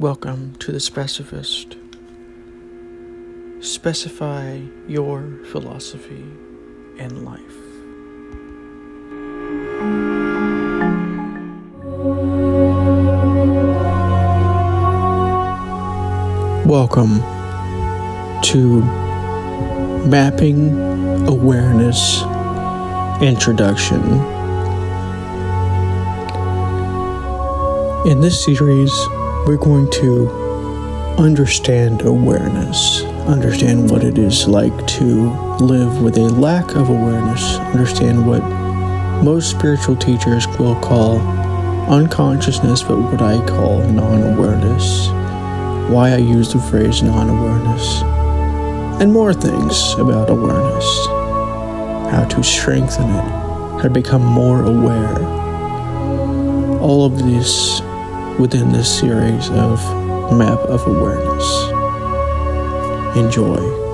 Welcome to the Specifist. Specify your philosophy and life. Welcome to Mapping Awareness Introduction. In this series, we're going to understand awareness, understand what it is like to live with a lack of awareness, understand what most spiritual teachers will call unconsciousness, but what I call non awareness, why I use the phrase non awareness, and more things about awareness, how to strengthen it, how to become more aware. All of this within this series of Map of Awareness. Enjoy.